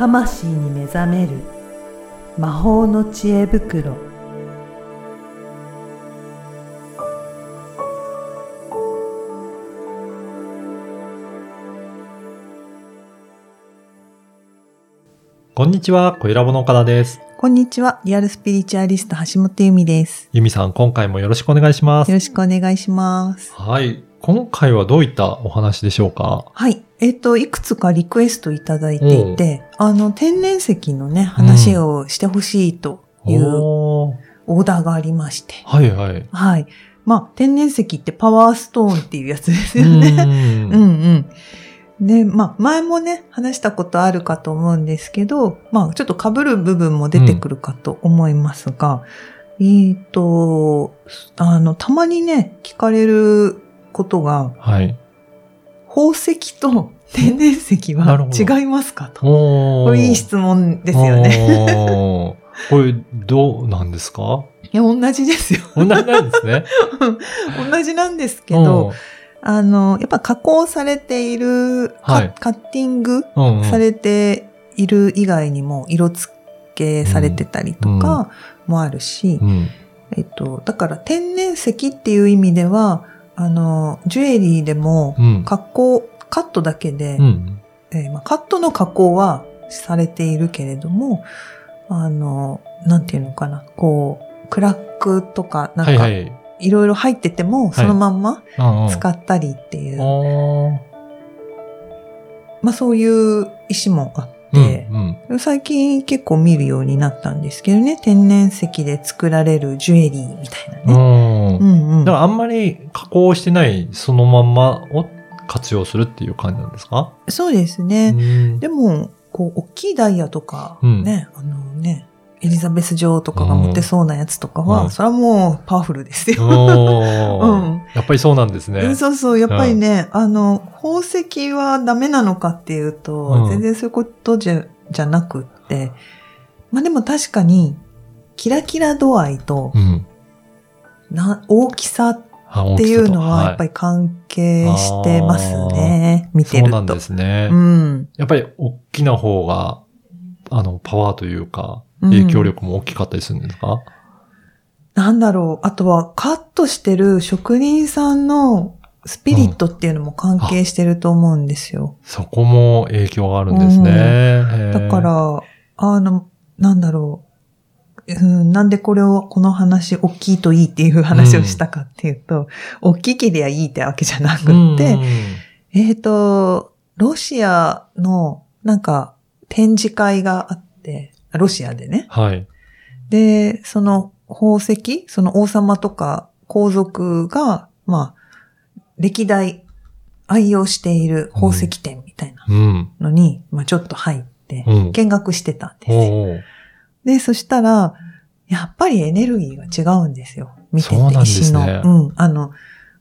魂に目覚める魔法の知恵袋こんにちは、小ラボの岡田です。こんにちは。リアルスピリチュアリスト橋本由美です。ゆみさん、今回もよろしくお願いしますよ。ろしくお願いします。はい。今回はどういったお話でしょうか？はい。えっ、と、いくつかリクエストいただいていて、あの、天然石のね、話をしてほしいというオーダーがありまして。はいはい。はい。まあ、天然石ってパワーストーンっていうやつですようね。ん うんうん。で、まあ、前もね、話したことあるかと思うんですけど、まあ、ちょっと被る部分も出てくるかと思いますが、えっ、と、あの、たまにね、聞かれることが、はい。宝石と天然石は違いますかと。これいい質問ですよね。ね。これ、どうなんですか？いや、同じですよ。同じなんですね。同じなんですけど、あの、やっぱ加工されている、カはいカッティングうん、うんうんされている以外にも色付けされてたりとかもあるし、うん。えっと、だから天然石っていう意味では、あの、ジュエリーでもうん。加工、カットだけで、うん。えーまあ、カットの加工はされているけれども、あの、なんていうのかな、こう、クラックとか、なんか、はいはいい。ろいろ入ってても、そのまんまうんうん使ったりっていう、おーまあそういう石もあっうん最近結構見るようになったんですけどね、天然石で作られるジュエリーみたいなね。う。うんんうん。だからあんまり加工してないそのまんまを活用するっていう感じなんですか？そうですね。うんでも、こう、大きいダイヤとか、うんね、あのね、エリザベス女王とかが持ってそうなやつとかは、うんそれはもうパワフルですよ。うんやっぱりそうなんですね。そうそう、やっぱりね、あの、宝石はダメなのかっていうと、うん全然そういうことじゃ、じゃなくって、まあでも確かに、キラキラ度合いと、うん。な、大きさっあていうのは、やっぱりり関係してますね。見てると。そうなんですね。うん。やっぱり大きな方が、あの、パワーというか、うん影響力も大きかったりするんですか、なんだろう。あとは、カットしてる職人さんのスピリットっていうのも関係してると思うんですよ。そこも影響があるんですね。へーだか、ら、あの、なんだろう。うん、なんでこれを、この話、大きいといいっていう話をしたかっていうと、大きければいいってわけじゃなくって、うんえっ、と、ロシアの、なんか、展示会があって、ロシアでね。はい。で、その宝石、その王様とか皇族が、まあ、歴代愛用している宝石店みたいなうん。のに、まあちょっと入ってうん、見学してたんですよ。おーで、そしたら、やっぱりエネルギーが違うんですよ。見てて、そうなんです石ねの。うん。あの、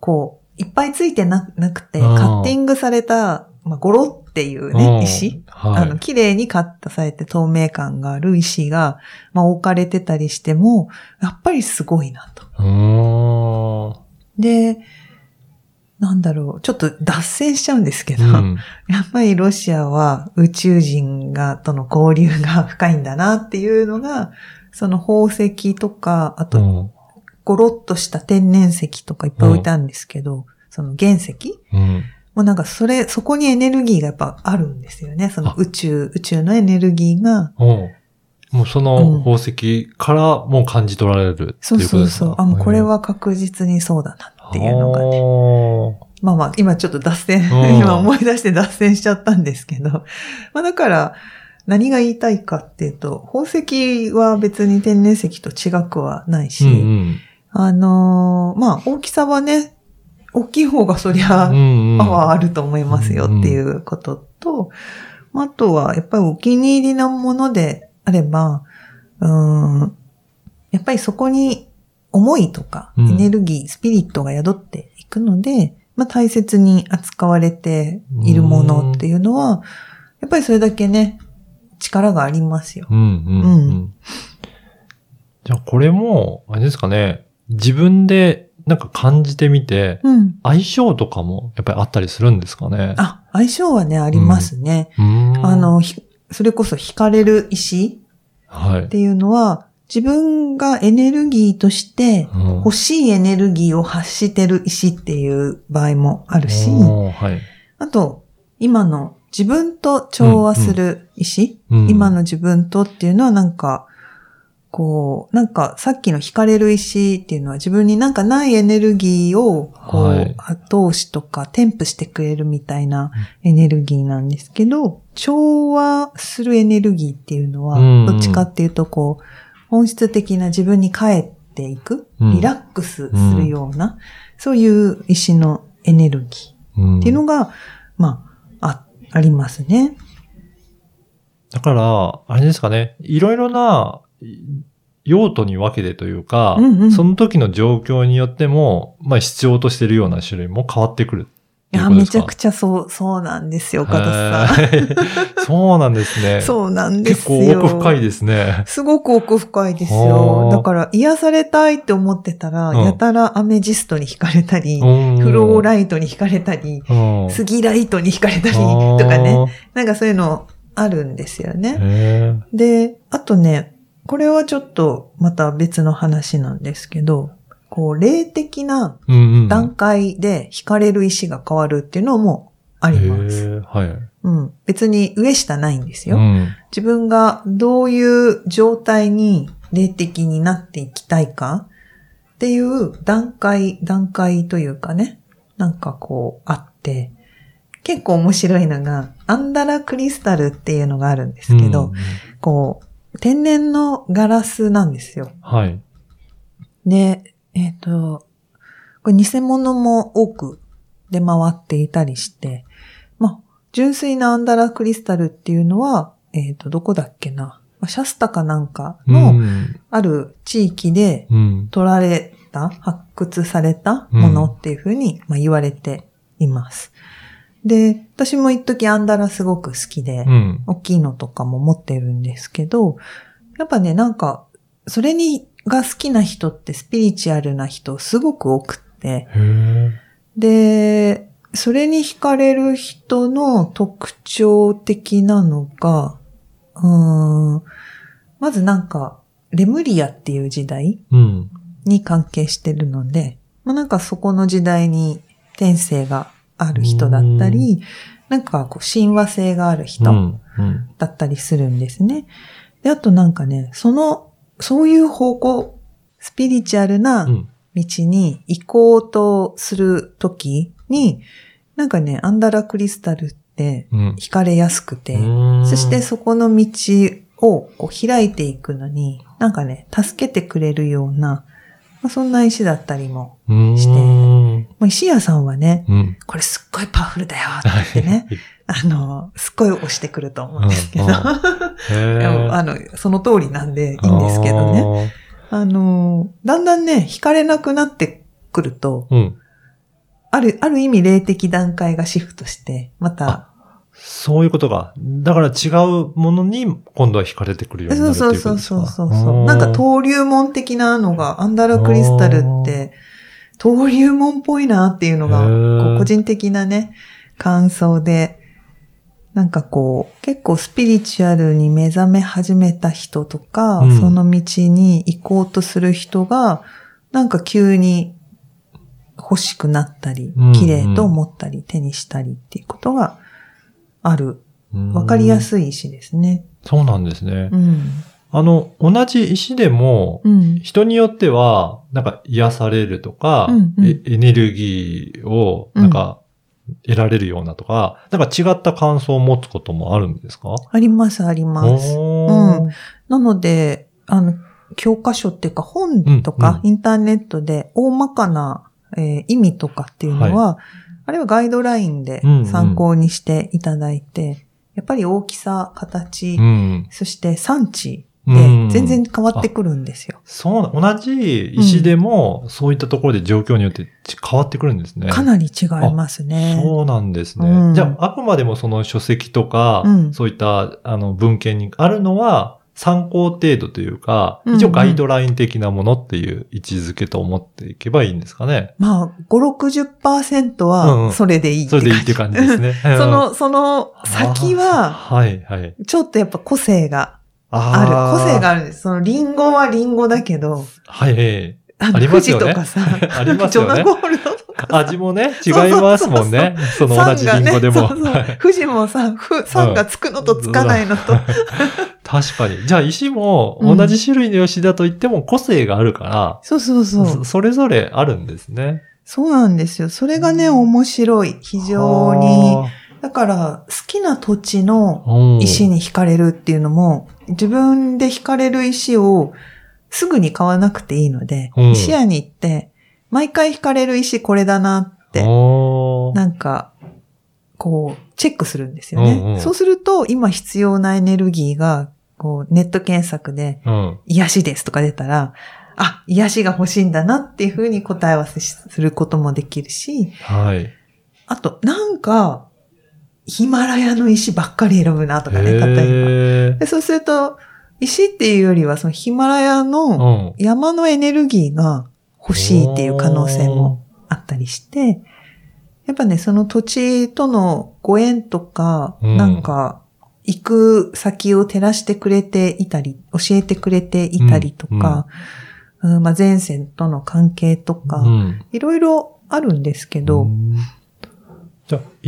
こう、いっぱいついてななくて、うんカッティングされた、まあ、ゴロっていううんね、石。はい。あの、綺麗にカットされて透明感がある石が、まあ、置かれてたりしても、やっぱりすごいなと。で、なんだろう、ちょっと脱線しちゃうんですけど、うん。やっぱりロシアは宇宙人が、との交流が深いんだなっていうのが、その宝石とか、あと、うんゴロッとした天然石とかいっぱい置いてあるんですけど、その原石うん。もうなんかそれ、そこにエネルギーがやっぱあるんですよね。そのあ宇宙、宇宙のエネルギーが、もうその宝石からもう感じ取られるっていうことそうですか？そうそう。あ、もうこれは確実にそうだなっていうのがね。ね。まあまあ、今ちょっと脱線、うん 今思い出して脱線しちゃったんですけど。まあだから、何が言いたいかっていうと、宝石は別に天然石と違くはないし、うんうんあのーまあ大きさはね、大きい方がそりゃ、パワーあると思いますよっていうことと、まああとはやっぱりお気に入りなものであれば、うーん、やっぱりそこに思いとかうん。エネルギー、スピリットが宿っていくので、まあ大切に扱われているものっていうのは、やっぱりそれだけね、力がありますよ。うんうんううんん。じゃあこれも、あれですかね、自分でなんか感じてみて、うん。相性とかもやっぱりあったりするんですかね？あ、相性はね、ありますね。うーん、あの、ひそれこそ惹かれる石はい。っていうのは、自分がエネルギーとしてうん欲しいエネルギーを発してる石っていう場合もあるし、はい。あと、今の自分と調和する石、うん今の自分とっていうのはなんか、こう、なんかさっきの惹かれる石っていうのは自分になんかないエネルギーを、こう、はい。後押しとか添付してくれるみたいなエネルギーなんですけど、調和するエネルギーっていうのはうん、どっちかっていうとこう、本質的な自分に帰っていく、うん。リラックスするような、そういう石のエネルギー。うん。っていうのが、まあ、あ、ありますね。だから、あれですかね、いろいろない用途に分けてというか、うんうんその時の状況によっても、まあ必要としてるような種類も変わってくる。いや、めちゃくちゃそう、そうなんですよ、岡田さん。そうなんですね。そうなんです結よ。構奥深いですね。すごく奥深いですはよ。あだから、癒されたいって思ってたら、うんやたらアメジストに惹かれたり、フフローライトに惹かれたり、うんスギライトに惹かれたり とかね。なんかそういうのあるんですよね。で、あとね、これはちょっとまた別の話なんですけど、こう、霊的な。段階で惹かれる石が変わるっていうのもあります。はい。うん。別に上下ないんですよ。うん。自分がどういう状態に霊的になっていきたいかっていう段階、段階というかね、なんかこうあって、結構面白いのが、アンダラクリスタルっていうのがあるんですけど、うんこう、天然のガラスなんですよ。はい。で、えっ、と、これ偽物も多く出回っていたりして、まあ、純粋なアンダラクリスタルっていうのは、えっ、と、どこだっけな。まあシャスタかなんかうのん。ある地域でうん。取られた、発掘されたものっていうふうに、まあ、言われています。で、私も一時アンダラすごく好きで、うん。大きいのとかも持ってるんですけど、やっぱね、なんか、それに、が好きな人ってスピリチュアルな人すごく多くって、で、それに惹かれる人の特徴的なのが、うーん、まずなんか、レムリアっていう時代うん。に関係してるので、まあなんかそこの時代に天性がある人だったり、なんかこう親和性がある人。だったりするんですね。で、あとなんかね、その、そういう方向、スピリチュアルなうん。道に行こうとするときに、なんかね、アンダラクリスタルってうん。惹かれやすくて、うんそしてそこの道をこう開いていくのに、なんかね、助けてくれるような、まあ、そんな石だったりも、うんしてまあ、石屋さんはね、うん。これすっごいパワフルだよって言ってね、あの、すっごい押してくると思うんですけど、うんあの、その通りなんでいいんですけどね。ね。あの、だんだんね、惹かれなくなってくると、うん。ある、ある意味霊的段階がシフトして、また、そういうことが。だから違うものに今度は惹かれてくるようになそうるっていうそうことですか？そうそうそう。なんか登竜門的なのが、アンダラクリスタルって、登竜門っぽいなっていうのが、個人的なね、感想で、なんかこう、結構スピリチュアルに目覚め始めた人とか、うんその道に行こうとする人が、なんか急に欲しくなったりうん、綺麗と思ったり、手にしたりっていうことがある。うんわかりやすい石ですね。そうなんですね。うん。あの、同じ石でも、うん。人によっては、なんか癒されるとか、うんうん。えエネルギーを、なんか、得られるようなとか、なんか違った感想を持つこともあるんですか？あります、あります。うん。なので、あの、教科書っていうか本とかうんインターネットで大まかな、えー意味とかっていうのは、あれはガイドラインでうんうん。参考にしていただいて、やっぱり大きさ、形、うん。そして産地全然変わってくるんですよ。そうな、同じ石でも、そういったところで状況によってち変わってくるんですね。かなり違いますね。そうなんですね。うんじゃあ、あくまでもその書籍とか、うんそういったあの文献にあるのは、参考程度というか、うんうん一応ガイドライン的なものっていう位置づけと思っていけばいいんですかね。まあ、5、60%うんうはんそれでいいってそれ。でいいって感じですね。その、その先は、はいはい。ちょっとやっぱ個性があある。ー個性があるんです。そのリンゴはリンゴだけど、はいはい。ありますよね富士とかさ、ありますよねジョナゴールドとかさ。味もね、違いますもんね。その同じリンゴでも。酸がねそうそう富士もさ、ふ酸がつくのとつかないのと。確かに。じゃあ石も同じ種類の石だと言っても個性があるから、そうそうそうそ。それぞれあるんですね。そうなんですよ。それがね、面白い。非常に。だから、好きな土地のうん石に惹かれるっていうのも、自分で惹かれる石をすぐに買わなくていいので、うん石屋に行って、毎回惹かれる石これだなって、なんか、こう、チェックするんですよね。うんうんそうすると、今必要なエネルギーが、こう、ネット検索で、うん。癒しですとか出たら、あ、癒しが欲しいんだなっていうふうに答え合わせすることもできるし、はい。あと、なんか、ヒマラヤの石ばっかり選ぶなとかね、例えば。そうすると、石っていうよりは、そのヒマラヤーのうん。山のエネルギーが欲しいっていう可能性もあったりして、やっぱね、その土地とのご縁とか、うんなんか、行く先を照らしてくれていたり、教えてくれていたりとか、うんまあ、前線との関係とか、うん。いろいろあるんですけど、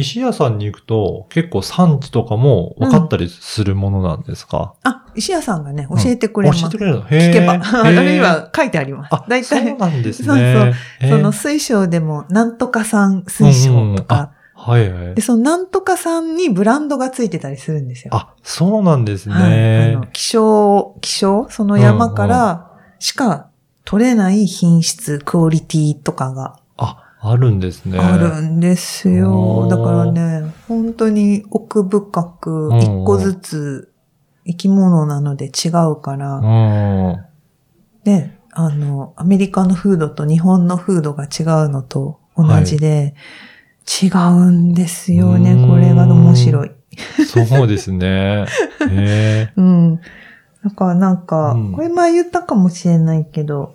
石屋さんに行くと結構産地とかも分かったりするものなんですか、あ、石屋さんがね、教うんえてくれます。教えてくれるの？聞けば。へあーるいは書いてあります。あ、そう大体、なんですね。そうそうその水晶でも、なんとか産水晶とか、はいはいで、。そのなんとか産にブランドがついてたりするんですよ。あ、そうなんですはい。あねの。希少、希少、その山からしか取れない品質、クオリティとかがあ、あるんですね。あるんですおよ。ーだからね、本当に奥深くうん一個ずつ生き物なので違うから、うん。で、あの、アメリカの風土と日本の風土が違うのと同じで、違うんですよね、うんこれが面白い。そうですね。へうん。だからなんか、うんこれ前言ったかもしれないけど、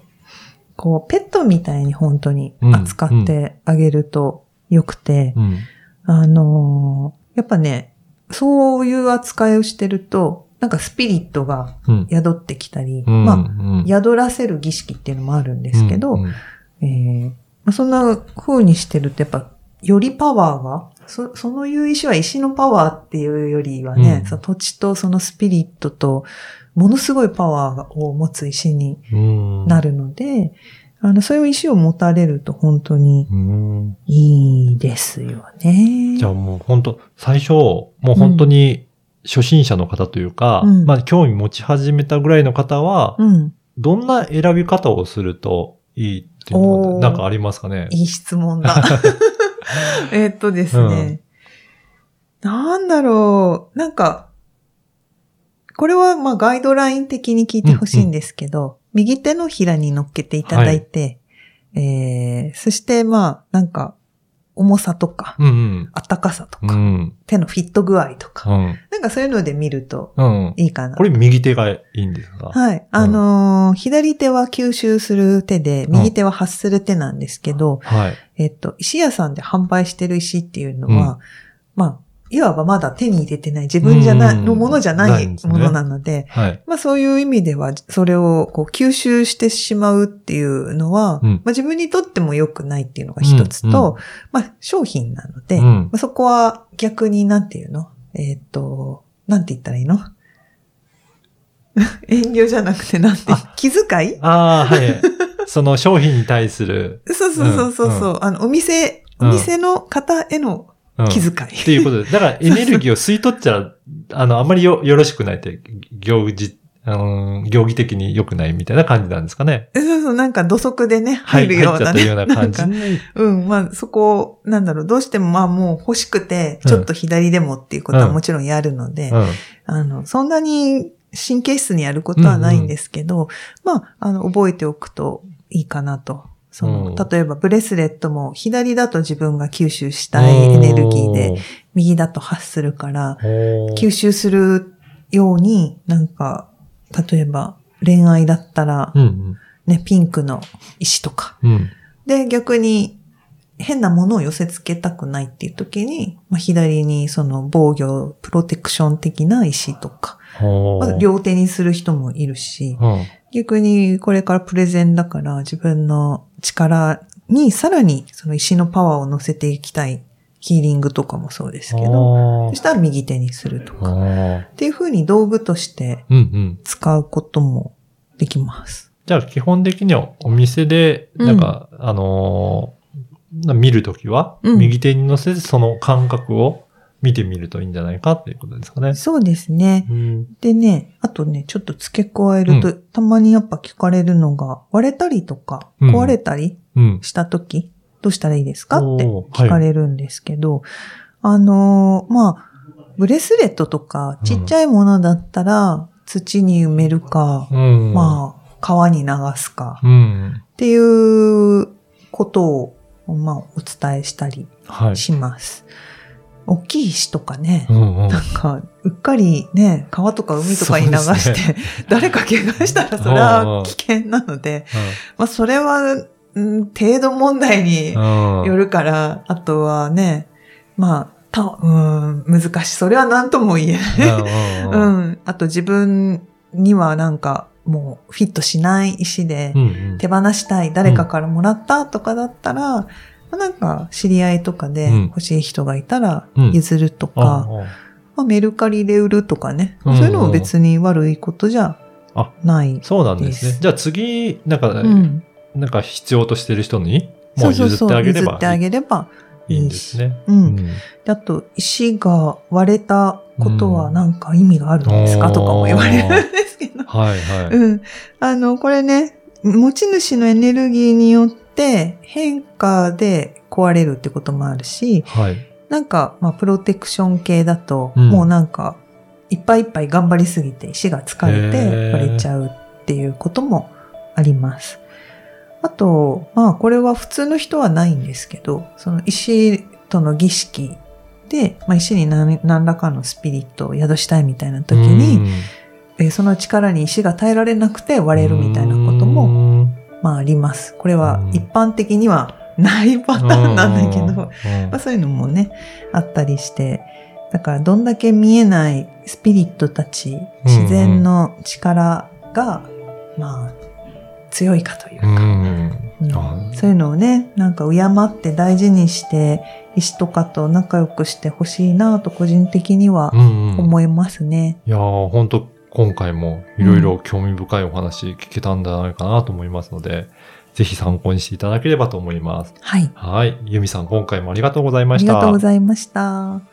こう、ペットみたいに本当に扱ってあげるとよくてー、うん。あのーやっぱね、そういう扱いをしてると、なんかスピリットがうん。宿ってきたり、うんまあ、うん宿らせる儀式っていうのもあるんですけど、うんうんえーまあ、そんな風にしてるとやっぱ、よりパワーが、そ、そのいう石は石のパワーっていうよりはね、うんその土地とそのスピリットと、ものすごいパワーを持つ石にうんなるので、あの、そういう石を持たれると本当にうんいいですよね。じゃあもう本当最初、もう本当に初心者の方というか、うんまあ興味持ち始めたぐらいの方は、うん。どんな選び方をするといいっていうのなんかありますかね？いい質問だ。えっとですね。なんだろう。なんか、これはまあガイドライン的に聞いてほしいんですけど、右手のひらに乗っけていただいて、えー、そしてまあなんか重さとか、うんうん。あったかさとうか、ん。手のフィット具合とか、うん。なんかそういうので見るとうん。いいかな。これ右手がいいんですか？はい。あのー左手は吸収する手で、右手は発する手なんですけど、はい。えっと、石屋さんで販売してる石っていうのは、うんまあ、いわばまだ手に入れてない、自分じゃない、うん。のものじゃなないものなので、はい。まあそういう意味では、それをこう吸収してしまうっていうのは、うん。まあ自分にとっても良くないっていうのが一つと、うん。まあ商品なので、うん。まあ、そこは逆になんていうの？えっ、と、なんて言ったらいいの？遠慮じゃなくてなんてあ、気遣い？ああ、はい。その商品に対する、そうそうそうそうそう、あの、お店、お店の方へのうん気遣い。っていうことで。だから エネルギーを吸い取っちゃ、あの、あまりよ、よろしくないって、行事、あの、行儀的に良くないみたいな感じなんですかね。そうそう、なんか土足でね、はい、入る入っちゃようなね。ったような感じなんかうん、まあそこ、なんだろう、どうしてもまあもう欲しくて、ちょっと左でもっていうことはもちろんやるので、うん。あの、そんなに神経質にやることはないんですけど、まあ、あの、覚えておくといいかなと。その、うん例えばブレスレットも左だと自分が吸収したいエネルギーで、右だと発するから、吸収するように、なんか、例えば恋愛だったらう、ん。ね、ピンクの石とか。うん。で、逆に変なものを寄せ付けたくないっていう時に、まあ、左にその防御、プロテクション的な石とか、まあ両手にする人もいるし、うん。逆にこれからプレゼンだから自分の力にさらにその石のパワーを乗せていきたいヒーリングとかもそうですけど、あそしたら右手にするとーか。っ。ていう風に道具としてうんうん。使うこともできます。じゃあ基本的にはお店で、なんか、あのー見るときは、うん右手に乗せてその感覚を見てみるといいんじゃないかっていうことですかね。そうですね。うん。でね、あとね、ちょっと付け加えると、たまにやっぱ聞かれるのが、割れたりとか、うん壊れたりうん。したとき、どうしたらいいですか？って聞かれるんですけど、あのーまあ、ブレスレットとか、ちっちゃいものだったら、土に埋めるか、うん。まあ、川に流すか、うん。っていうことを、まあ、お伝えしたりはい。します。大きい石とかね、うんうん。なんか、うっかりね、川とか海とかに流して、です 誰か怪我したらそれは危険なので、まあそれは、うん程度問題にうん。よるから、あとはね、まあ、た、うん、難しい。それは何とも言えない。ううんうん。ん。あと自分にはなんか、もうフィットしない石でう、ん手放したい、誰かからもらったとかだったら、まあなんか知り合いとかでうん欲しい人がいたらうん譲るとあか、まあ、メルカリで売るとかね、うんそういうのも別に悪いことじゃあない。そうなんですです。ねじゃあ次、なんか、うん。なんか必要としてる人に、もそう譲ってあげれば譲ってあげればいいんですね。うん。であと、石が割れたことはなんか意味があるんですか、うんとかも言われるんですけど。はいはい。うん。あの、これね、持ち主のエネルギーによって変化で壊れるってこともあるし、はい。なんか、まあ、プロテクション系だと、うんもうなんか、いっぱいいっぱい頑張りすぎて石が疲れへてー割れちゃうっていうこともあります。あと、まあ、これは普通の人はないんですけど、その石との儀式で、まあ、石に何何らかのスピリットを宿したいみたいな時に、えーその力に石が耐えられなくて割れるみたいなことも、もまあ、あります。これはうん。一般的にはないパターンなんだけど、まうん。あ、そういうのもね、あったりして、だからどんだけ見えないスピリットたち、自然の力が、まあ、強いかというか、そういうのをね、なんか敬って大事にして、石とかと仲良くしてほしいなと個人的にはうんうん。思いますね。いやー、本当今回もいろいろ興味深いお話聞けたんじゃないかなと思いますので、ぜひ参考にしていただければと思います。はい。はい。ユミさん、今回もありがとうございました。ありがとうございました。